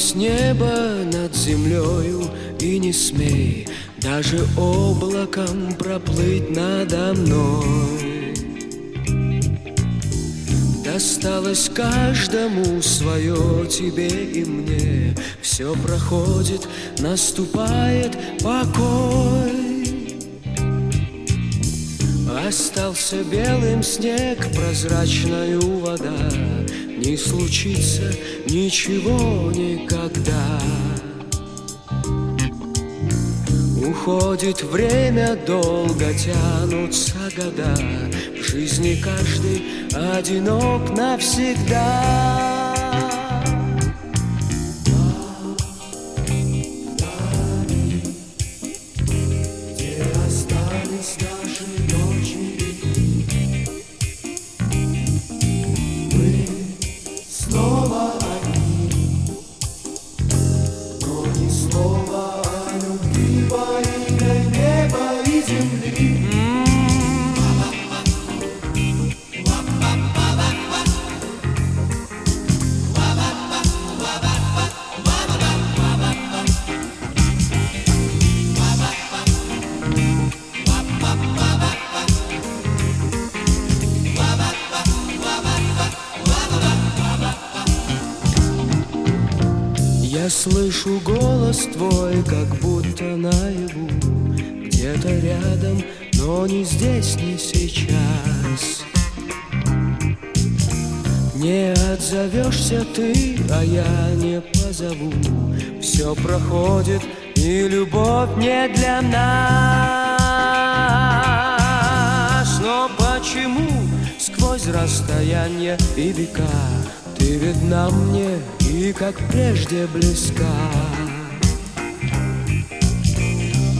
Склонись небо над землею и не смей Даже облаком проплыть надо мной. Досталось каждому свое тебе и мне. Все проходит, наступает покой. Остался белым снег, прозрачная вода Не случится ничего никогда. Уходит время, долго тянутся года В жизни каждый одинок навсегда слышу голос твой, как будто наяву Где-то рядом, но не здесь, не сейчас. Не отзовешься ты, а я не позову. Все проходит, и любовь не для нас. Но почему сквозь расстояние и века Ты видна мне и как прежде близка.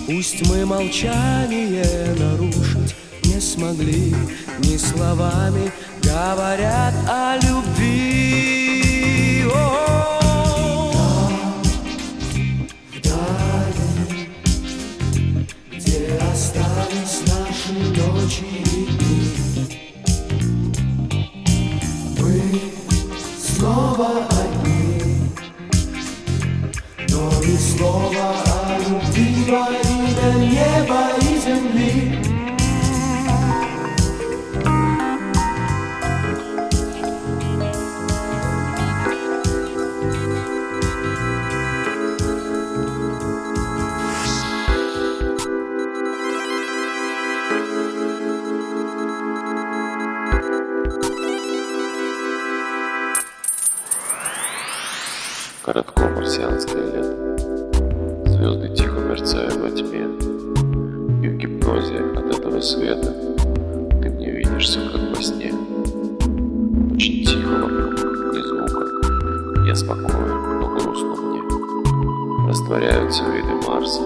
Пусть мы молчание нарушить не смогли, Ни словами говорят о любви. Снова слова о любви во имя неба и земли. Коротко марсианское лето. Звезды тихо мерцают во тьме, И в гипнозе от этого света Ты мне видишься, как во сне. Очень тихо вокруг, ни звука, Я спокоен, но грустно мне. Растворяются виды Марса,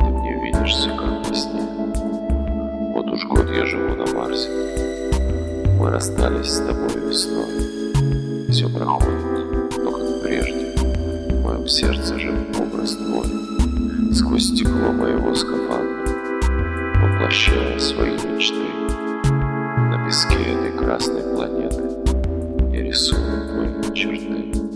Ты мне видишься, как во сне. Вот уж год я живу на Марсе, Мы расстались с тобой весной. Все проходит, сердце же образ твой. Сквозь стекло моего скафандра Воплощая свои мечты. На песке этой красной планеты Я рисую твои черты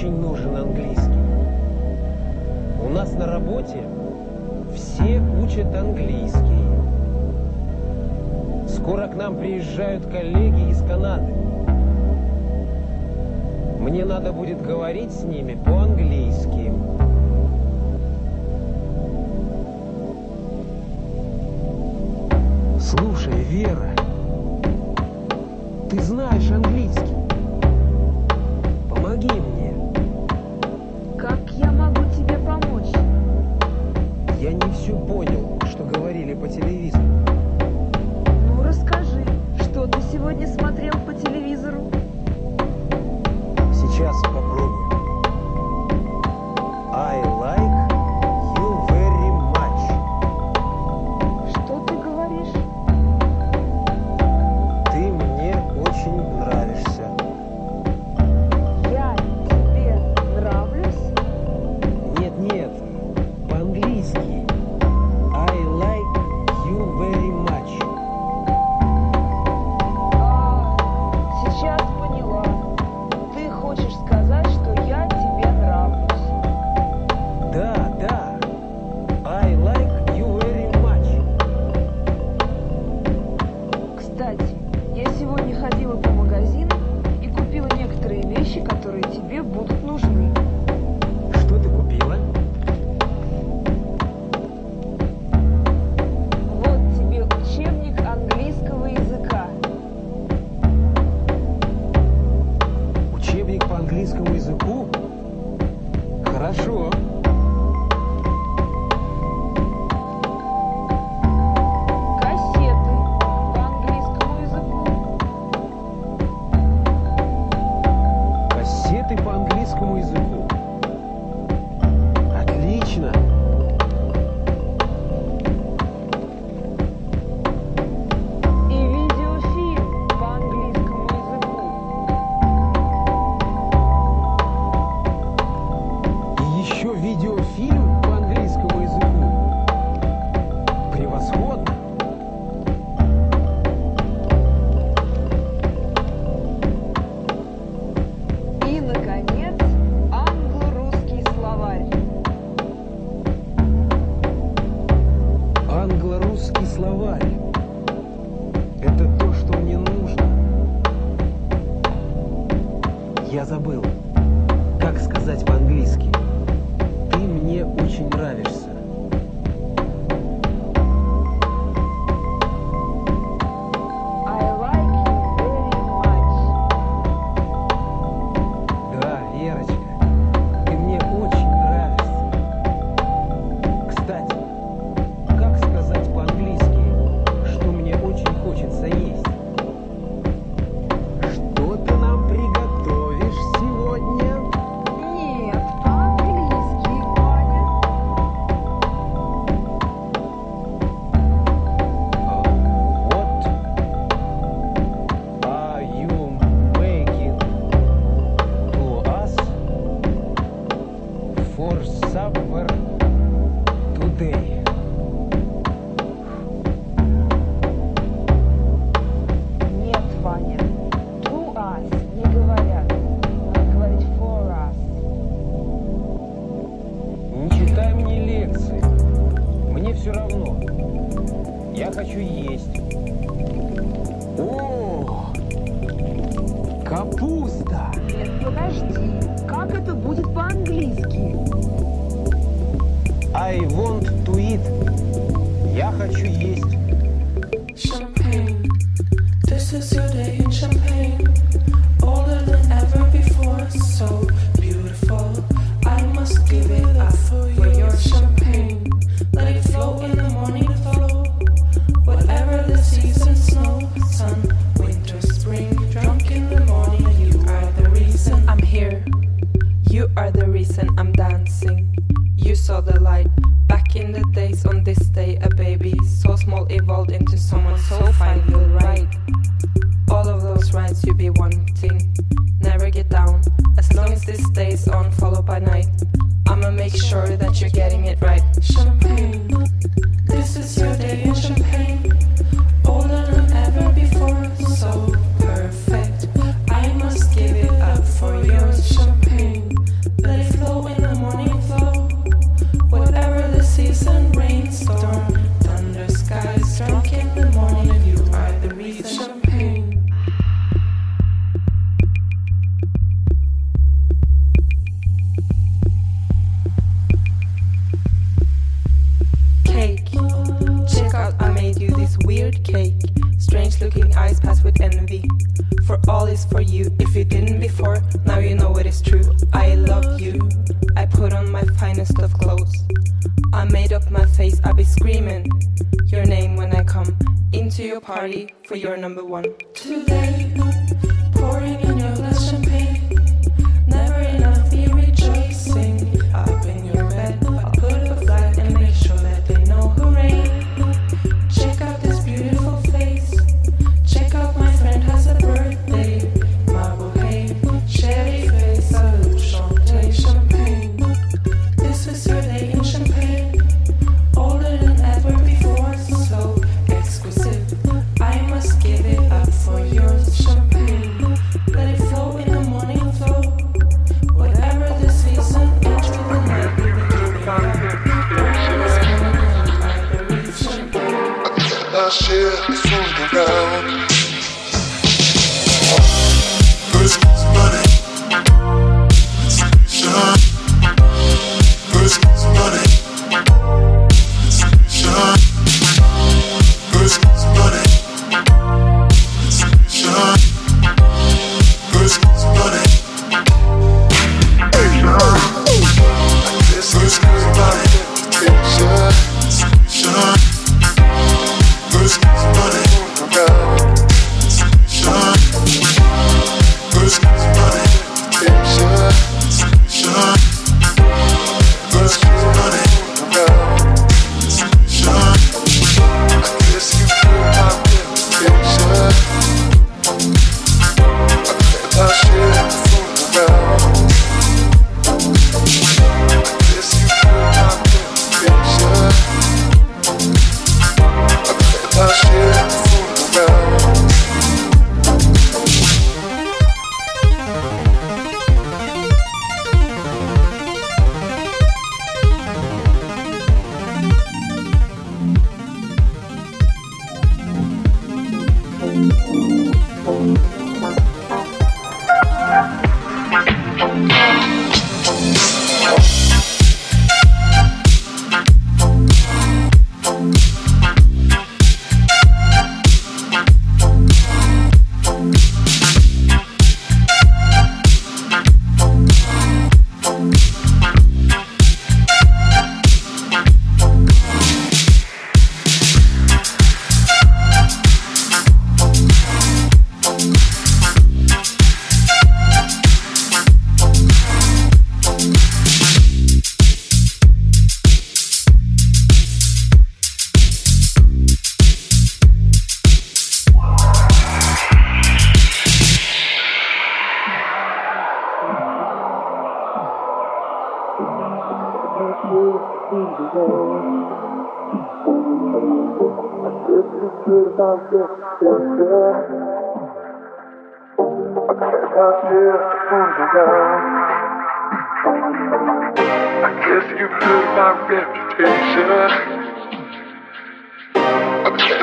очень нужен английский. У нас на работе все учат английский. Скоро к нам приезжают коллеги из Канады. Мне надо будет говорить с ними по-английски. Слушай, Вера, ты знаешь английский?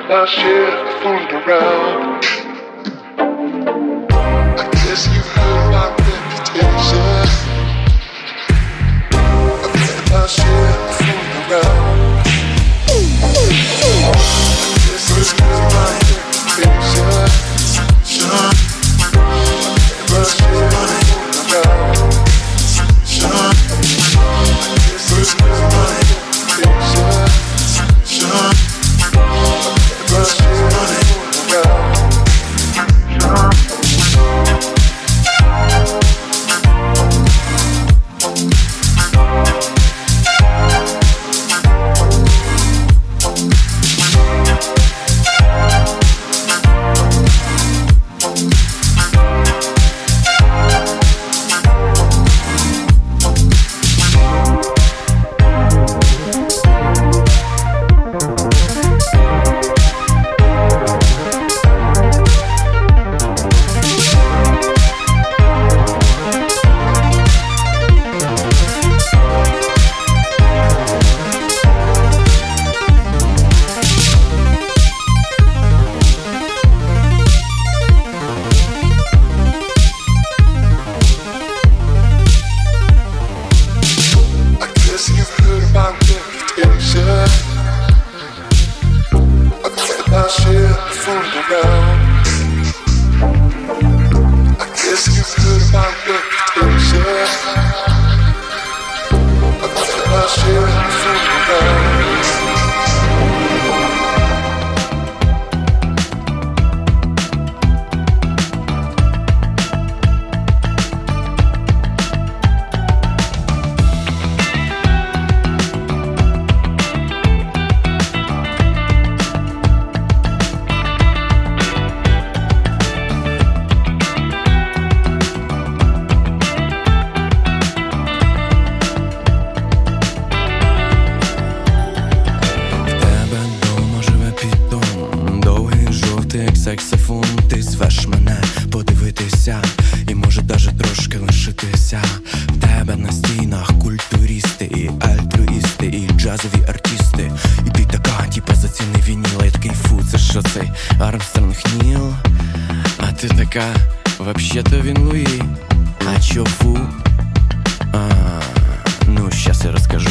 My of fooling around. I guess you've heard my reputation. My share of fooling around. I guess you've heard my reputation. I've my share of fooling around. I що цей Армстронг Ніл А ти така, вообще-то він Луї А чо фу? А, ну, щас я розкажу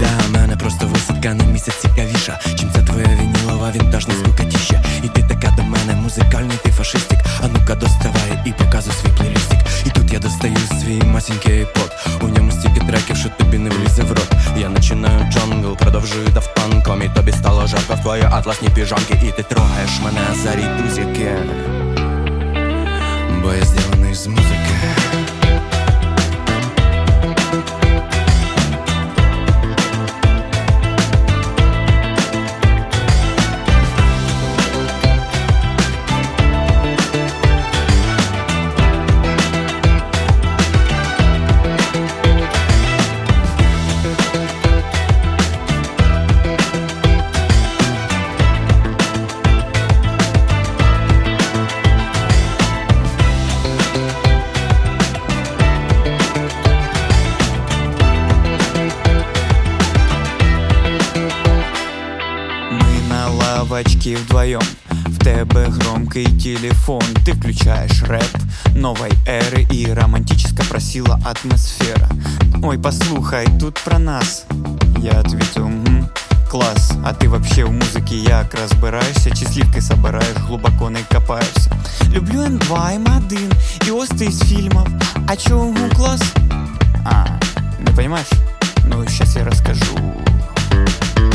для мене просто висадка на місяць цікавіша Чим це твоя вінілова вінтажна скукатіща І ти така до мене музикальний, ти фашистик. А ну-ка доставай і показуй свій плейлістик. І тут я достаю свій масінький айпод У ньому стільки треків, що тобі не влізе в рот. Я починаю джангл, продовжую давтанком. І тобі стало жарко в твої атласні піжанки І ти трогаєш мене за рідузяки Бо я зроблений з музики включаешь рэп новой эры И романтически просила атмосфера Ой, послухай, тут про нас Я ответил, угу, класс А ты вообще в музыке як розбираєшся Чи слівки собираєш, глибоко не копаєшся Люблю М2, М1 І ости із фільмів А чого угу, класс? А, не понимаешь? Ну, сейчас я расскажу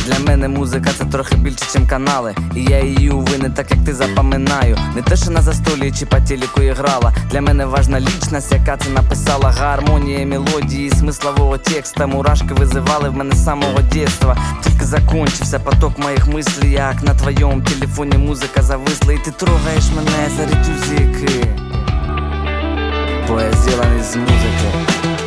Для мене музика це трохи більше, ніж канали. І я її не так, як ти запам'ятаю. Не те, що на застолі чи по телеку грала. Для мене важна лічність, яка це написала. Гармонія, мелодії, смислового текста. Мурашки визивали в мене з самого дєтства. Тільки закончився поток моїх мислей, як на твоєму телефоні музика зависла. І ти трогаєш мене за ритузики. Бо я зроблений з музики.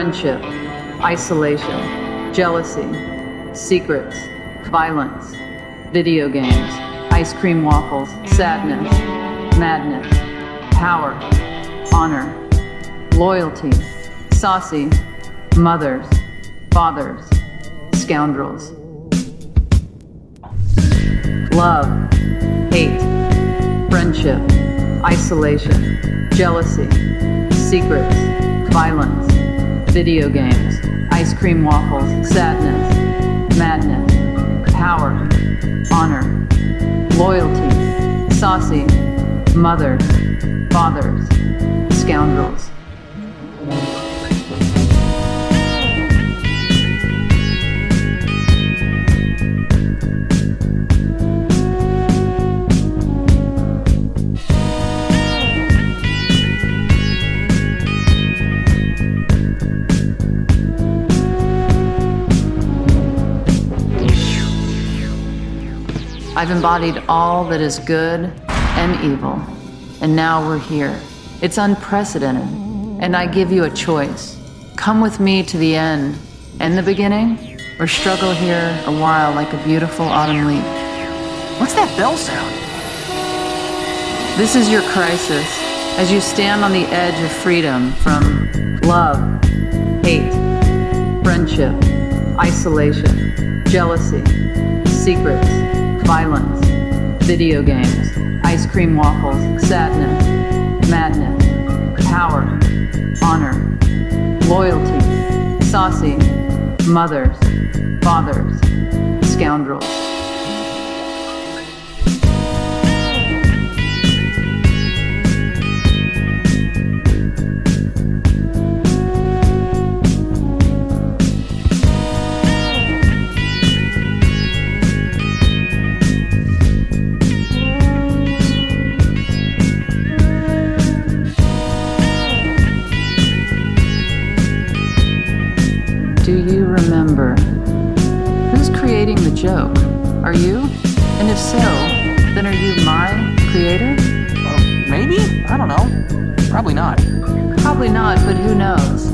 Friendship, isolation, jealousy, secrets, violence, video games, ice cream waffles, sadness, madness, power, honor, loyalty, saucy, mothers, fathers, scoundrels. Love, hate, friendship, isolation, jealousy, secrets, violence, video games, ice cream waffles, sadness, madness, power, honor, loyalty, saucy, mother, fathers, scoundrels. I've embodied all that is good and evil, and now we're here. It's unprecedented, and I give you a choice. Come with me to the end and the beginning, or struggle here a while like a beautiful autumn leaf. What's that bell sound? This is your crisis as you stand on the edge of freedom from love, hate, friendship, isolation, jealousy, secrets, violence, video games, ice cream waffles, sadness, madness, power, honor, loyalty, saucy, mothers, fathers, scoundrels. Joke? Are you? And if so, then are you my creator? Maybe? I don't know. Probably not. Probably not, but who knows?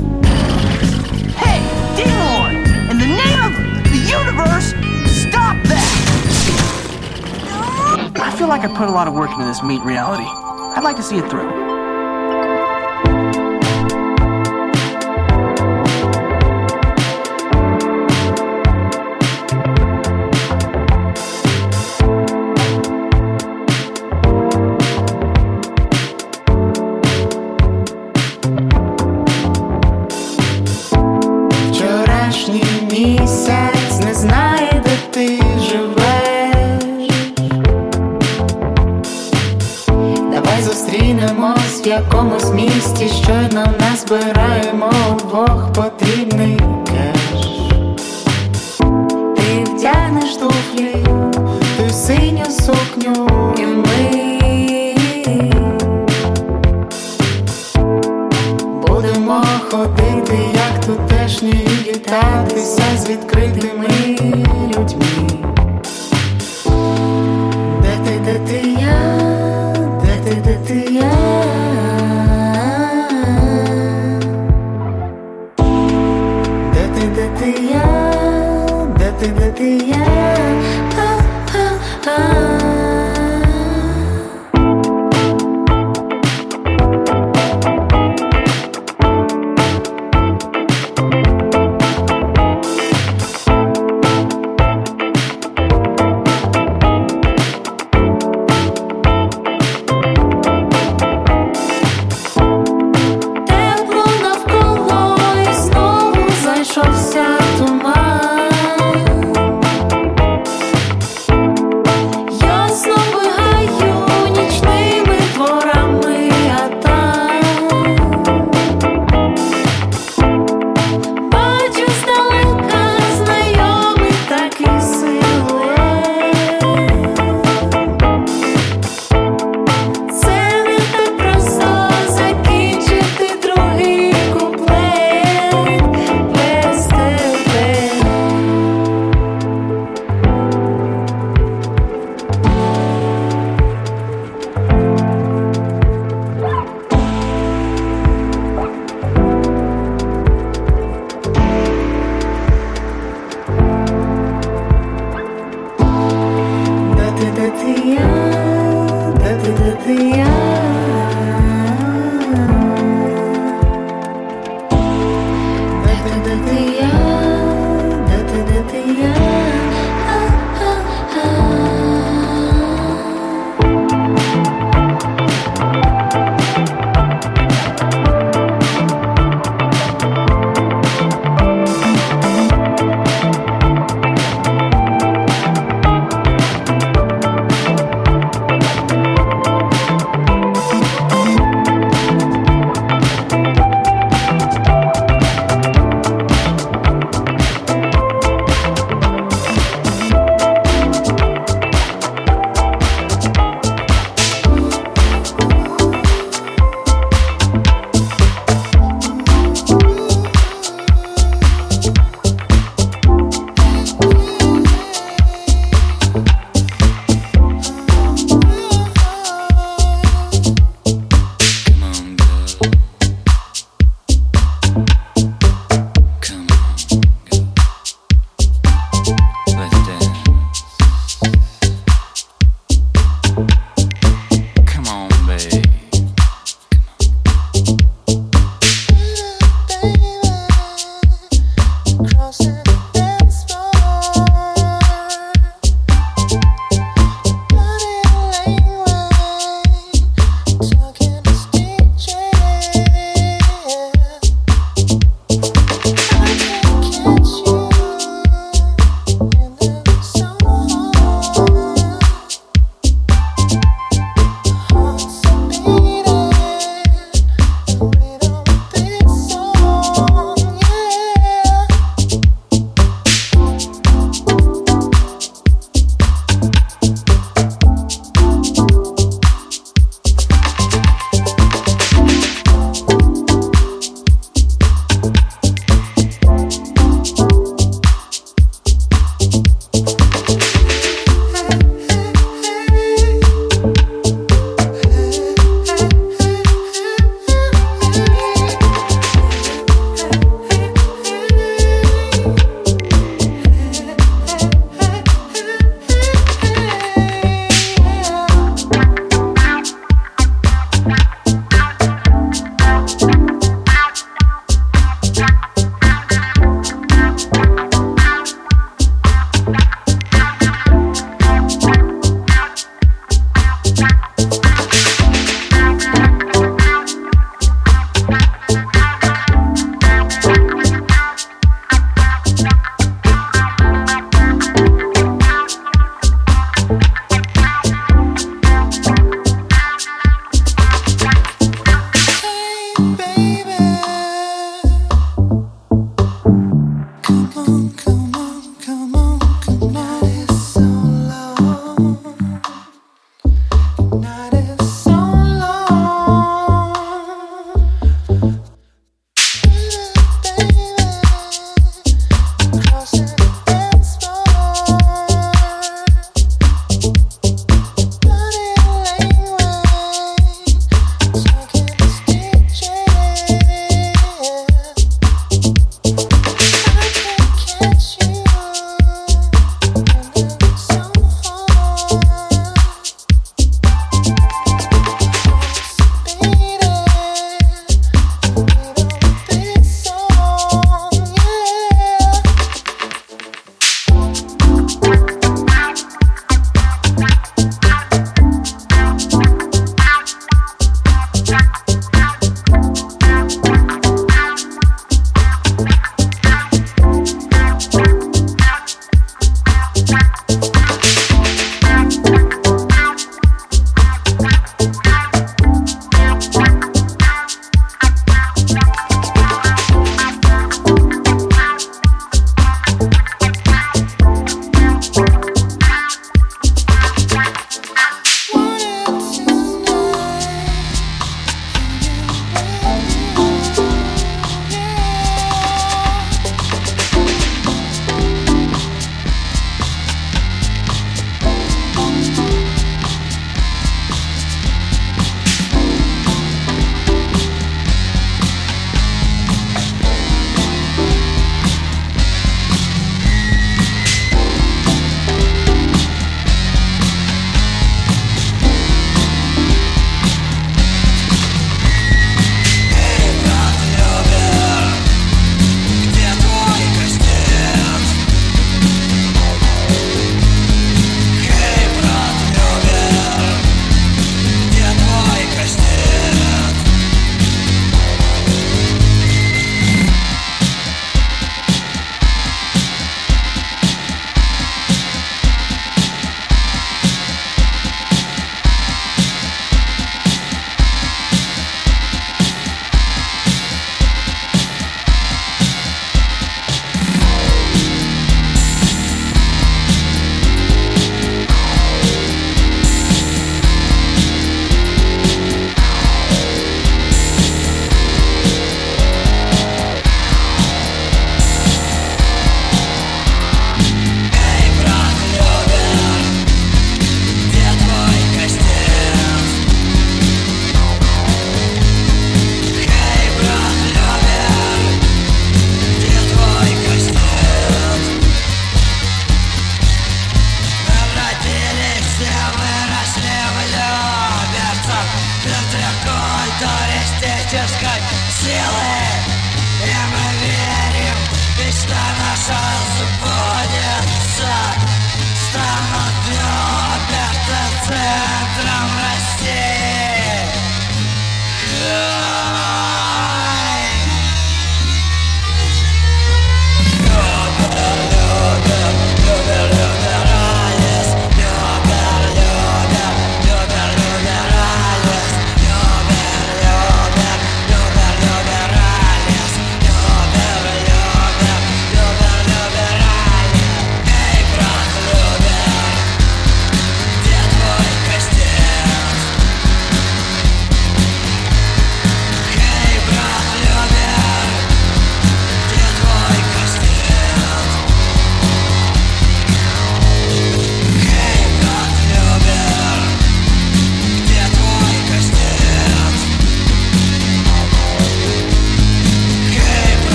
Hey, Demon! In the name of the universe, stop that! I feel like I put a lot of work into this meat reality. I'd like to see it through.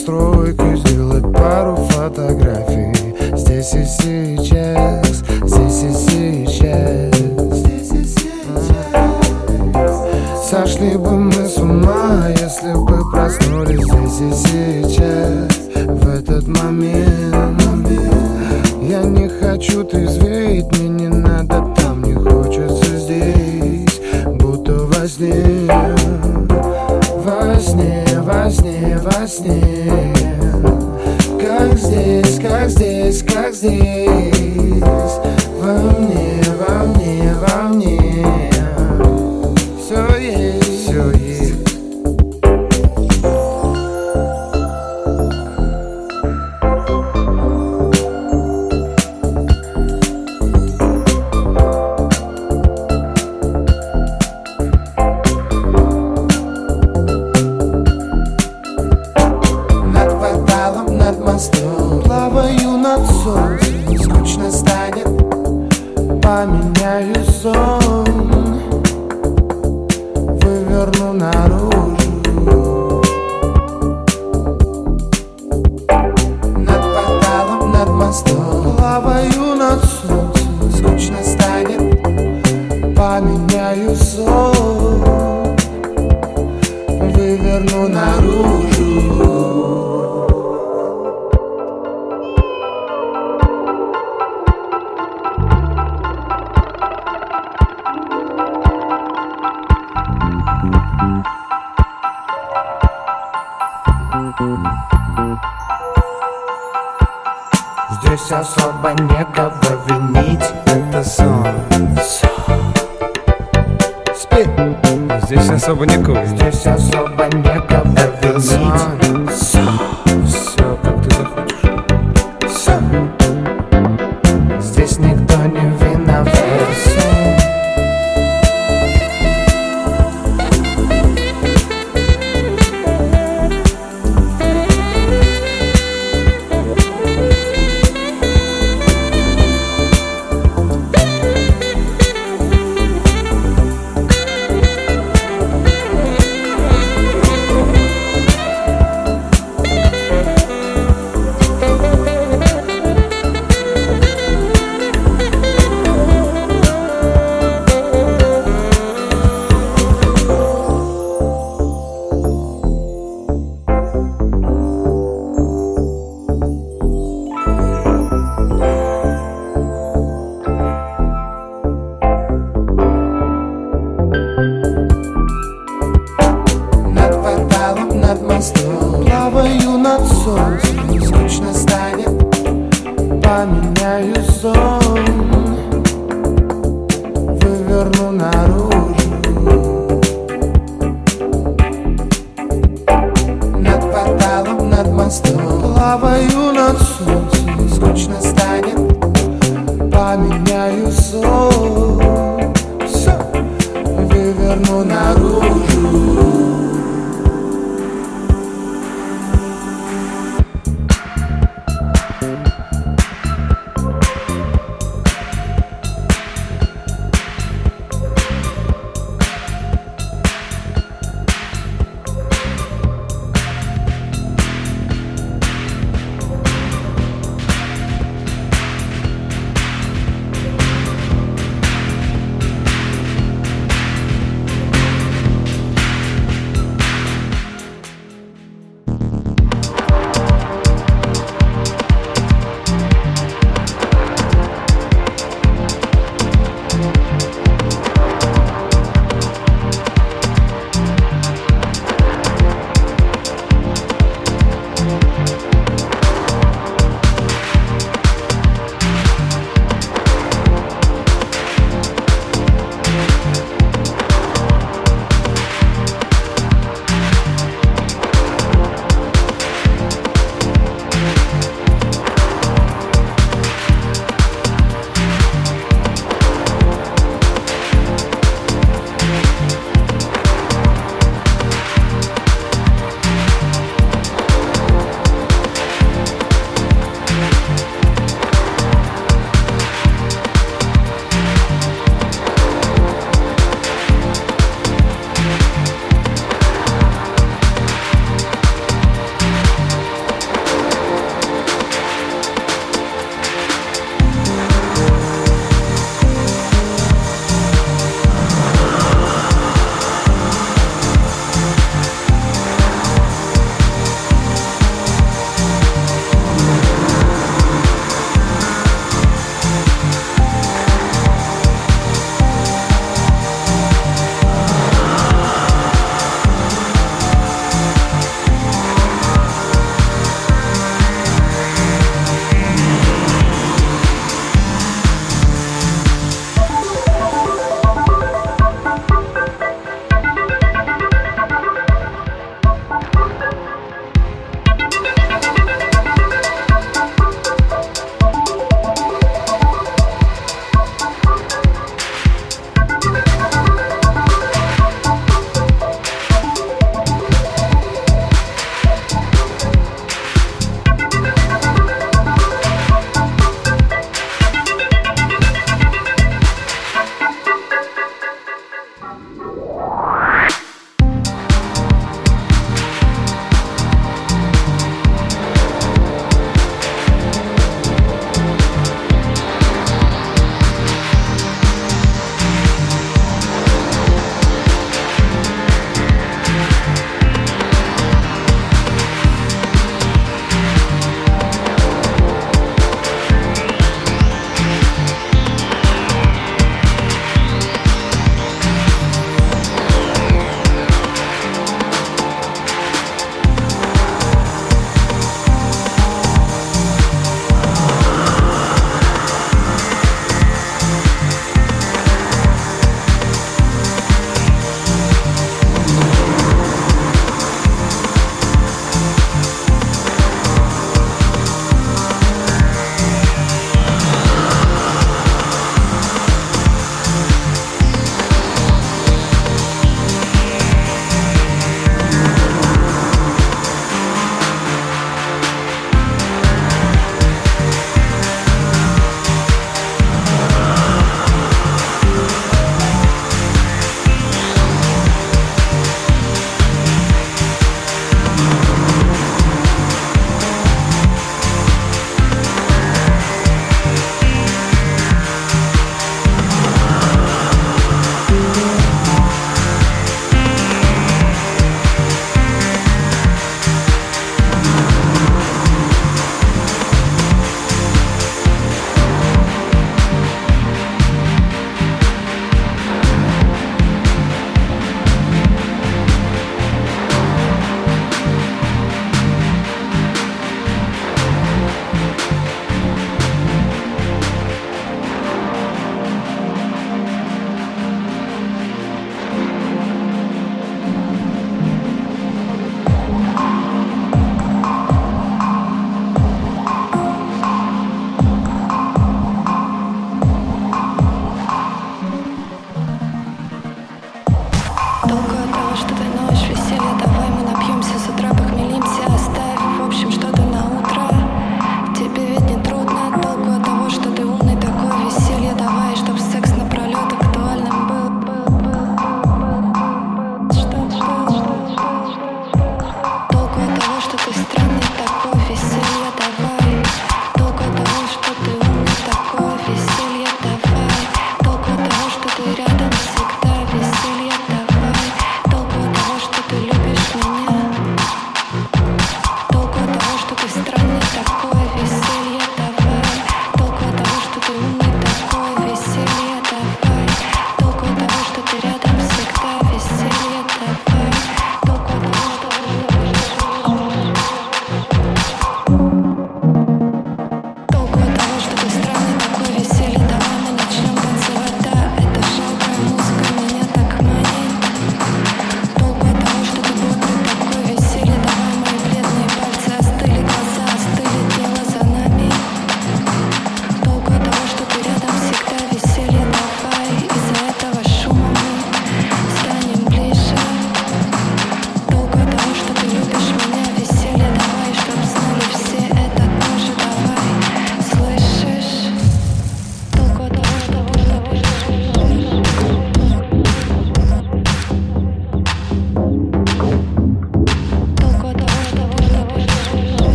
постройку Сделать пару фотографий Здесь и сейчас Здесь и сейчас Сошли бы мы с ума, если бы проснулись здесь и сейчас, в этот момент. Я не хочу трезветь меня. still. Cause this, cause this, cause this.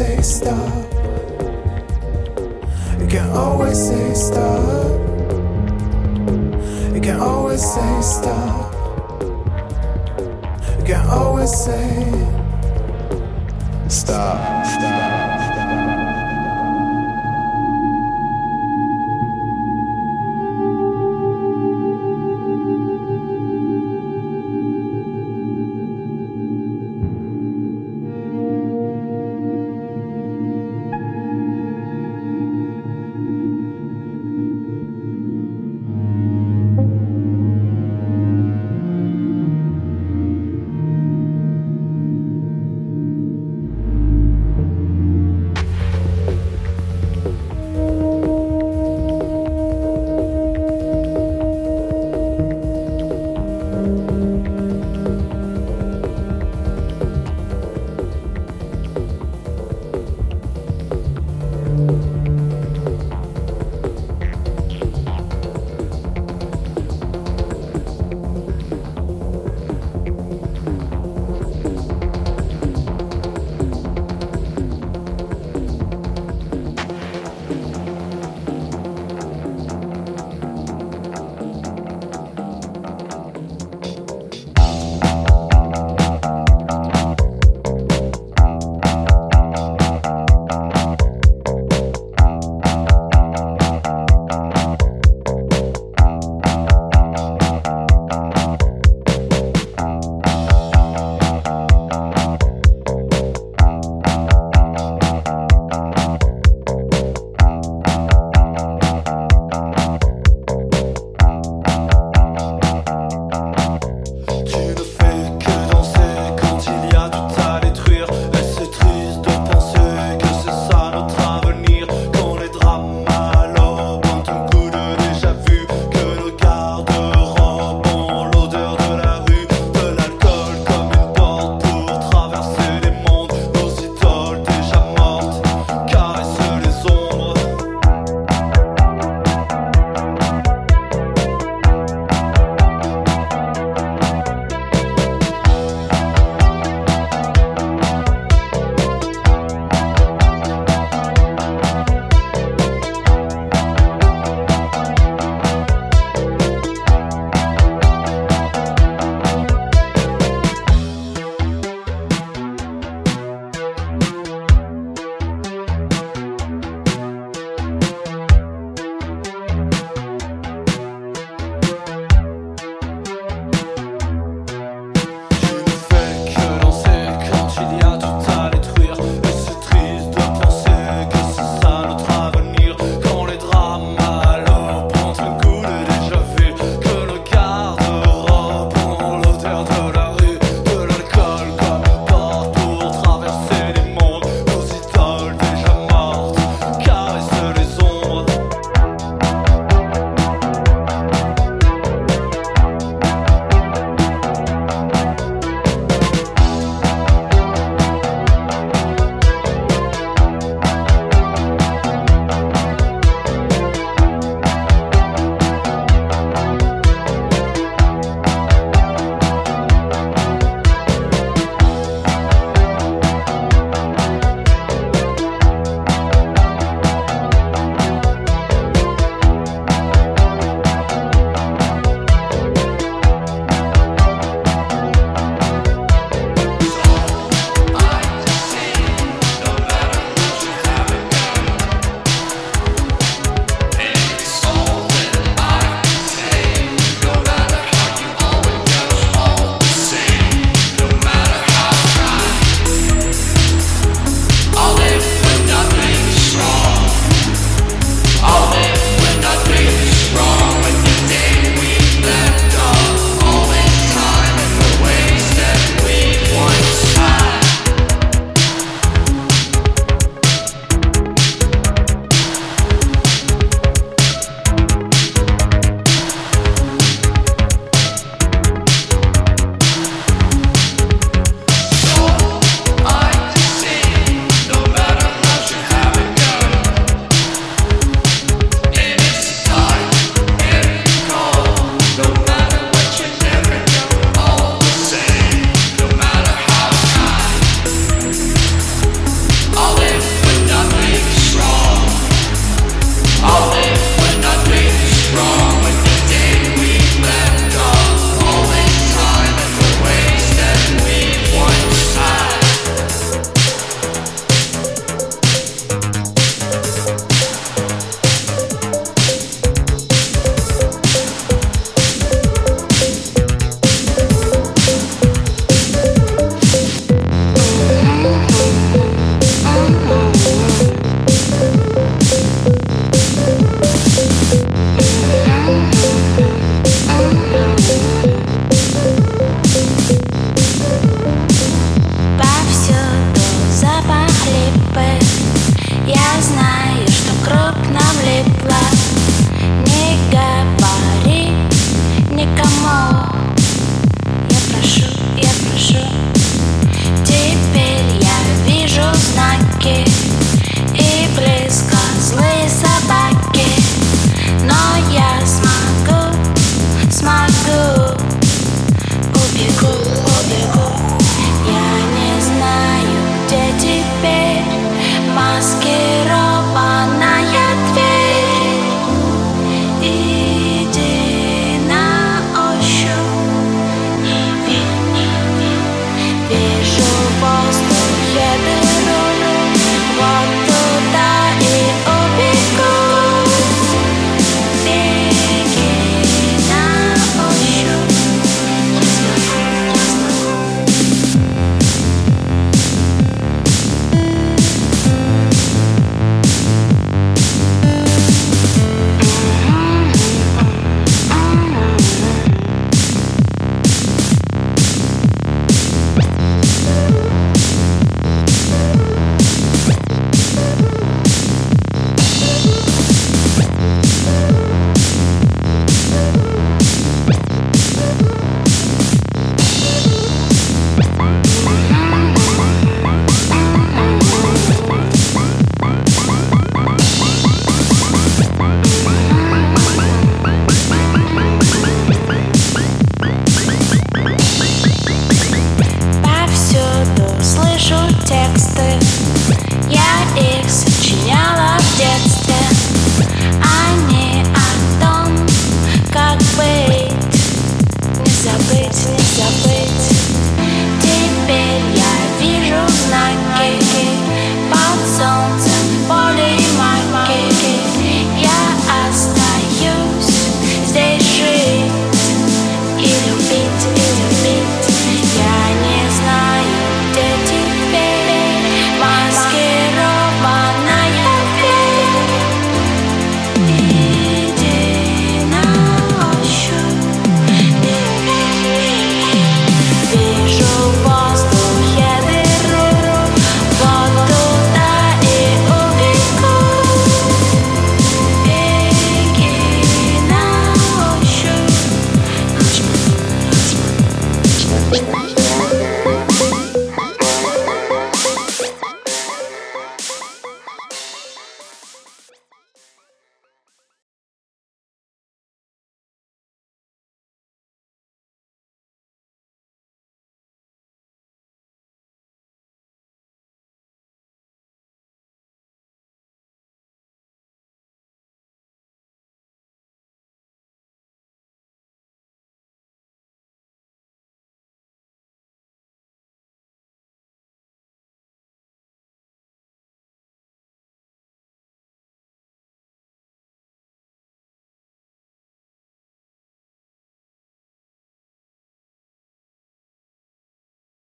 say stop. You can always say stop. You can always say stop. You can always say stop. stop.